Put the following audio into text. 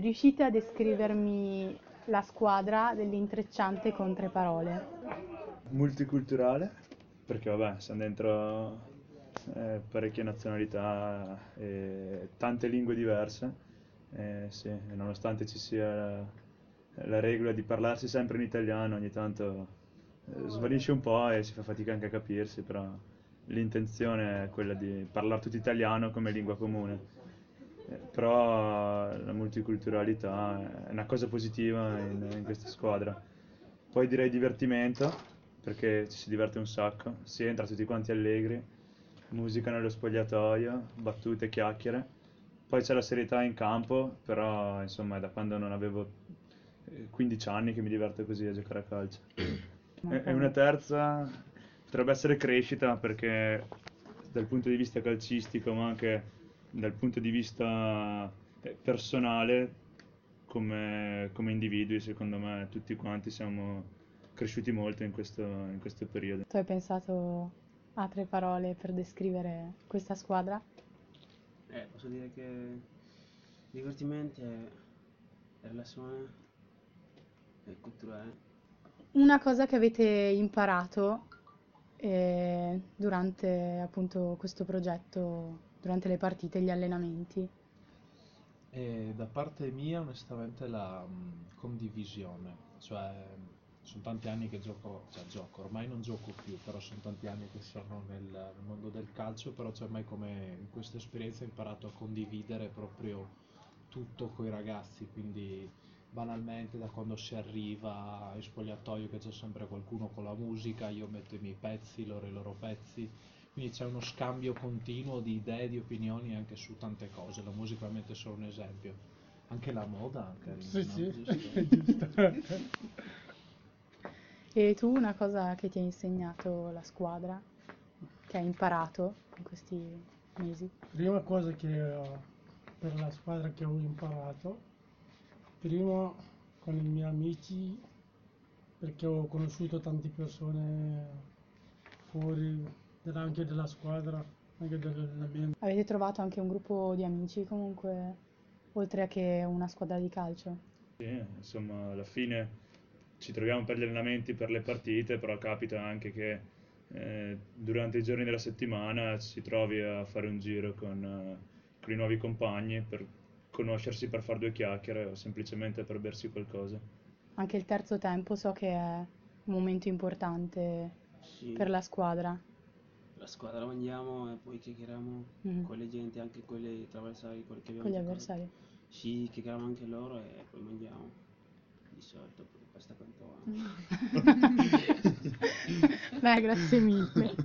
Riuscite a descrivermi la squadra dell'intrecciante con tre parole? Multiculturale, perché vabbè, siamo dentro eh, parecchie nazionalità e tante lingue diverse. Eh, sì, e nonostante ci sia la, la regola di parlarsi sempre in italiano, ogni tanto eh, svanisce un po' e si fa fatica anche a capirsi, però l'intenzione è quella di parlare tutto italiano come lingua comune. Eh, però la multiculturalità è una cosa positiva in, in questa squadra. Poi direi divertimento, perché ci si diverte un sacco, si entra tutti quanti allegri, musica nello spogliatoio, battute, chiacchiere. Poi c'è la serietà in campo, però insomma è da quando non avevo eh, 15 anni che mi diverto così a giocare a calcio. E una terza potrebbe essere crescita perché dal punto di vista calcistico, ma anche dal punto di vista eh, personale, come, come individui, secondo me tutti quanti siamo cresciuti molto in questo, in questo periodo. Tu hai pensato a tre parole per descrivere questa squadra? Eh, posso dire che divertimento e relazione e culturale. Una cosa che avete imparato eh, durante appunto questo progetto, durante le partite, gli allenamenti? E da parte mia, onestamente, la mh, condivisione, cioè sono tanti anni che gioco, cioè gioco, ormai non gioco più, però sono tanti anni che sono nel, nel mondo del calcio, però c'è mai come in questa esperienza ho imparato a condividere proprio tutto con i ragazzi, quindi banalmente da quando si arriva in spogliatoio che c'è sempre qualcuno con la musica, io metto i miei pezzi, loro i loro pezzi, quindi c'è uno scambio continuo di idee, di opinioni anche su tante cose, la musica ovviamente è solo un esempio, anche la moda, anche, Sì, no? sì, Giusto? giusto. E tu una cosa che ti ha insegnato la squadra, che hai imparato in questi mesi? Prima cosa che ho- per la squadra che ho imparato, prima con i miei amici, perché ho conosciuto tante persone fuori della- anche della squadra, anche dell'allenamento. Avete trovato anche un gruppo di amici comunque, oltre a che una squadra di calcio? Sì, insomma, alla fine ci troviamo per gli allenamenti, per le partite, però capita anche che eh, durante i giorni della settimana si trovi a fare un giro con, eh, con i nuovi compagni per conoscersi, per fare due chiacchiere o semplicemente per bersi qualcosa. Anche il terzo tempo so che è un momento importante Sì, per la squadra. La squadra mangiamo e poi chiacchieriamo Mhm. con le gente, anche con gli avversari, Con gli avversari. Sì, chiacchieriamo anche loro e poi mangiamo. Di solito, pasta con tono. Beh, grazie mille.